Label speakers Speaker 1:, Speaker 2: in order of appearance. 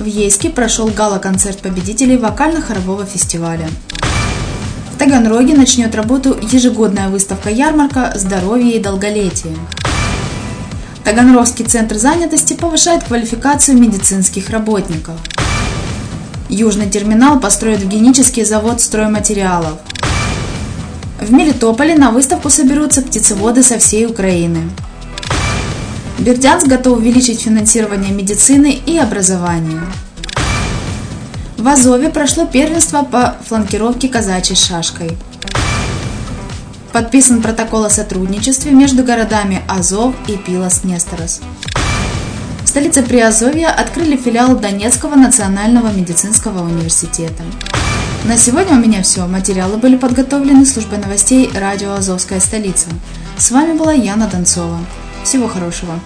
Speaker 1: В Ейске прошел гала-концерт победителей вокально-хорового фестиваля. В Таганроге начнет работу ежегодная выставка-ярмарка «Здоровье и долголетие». Таганрогский центр занятости повышает квалификацию медицинских работников. Южный терминал построит в генический завод стройматериалов. В Мелитополе на выставку соберутся птицеводы со всей Украины. Бердянск готов увеличить финансирование медицины и образования. В Азове прошло первенство по фланкировке казачьей шашкой. Подписан протокол о сотрудничестве между городами Азов и Пилос-Несторос. В столице Приазовья открыли филиал Донецкого национального медицинского университета. На сегодня у меня все. Материалы были подготовлены службой новостей радио «Азовская столица». С вами была Яна Донцова. Всего хорошего.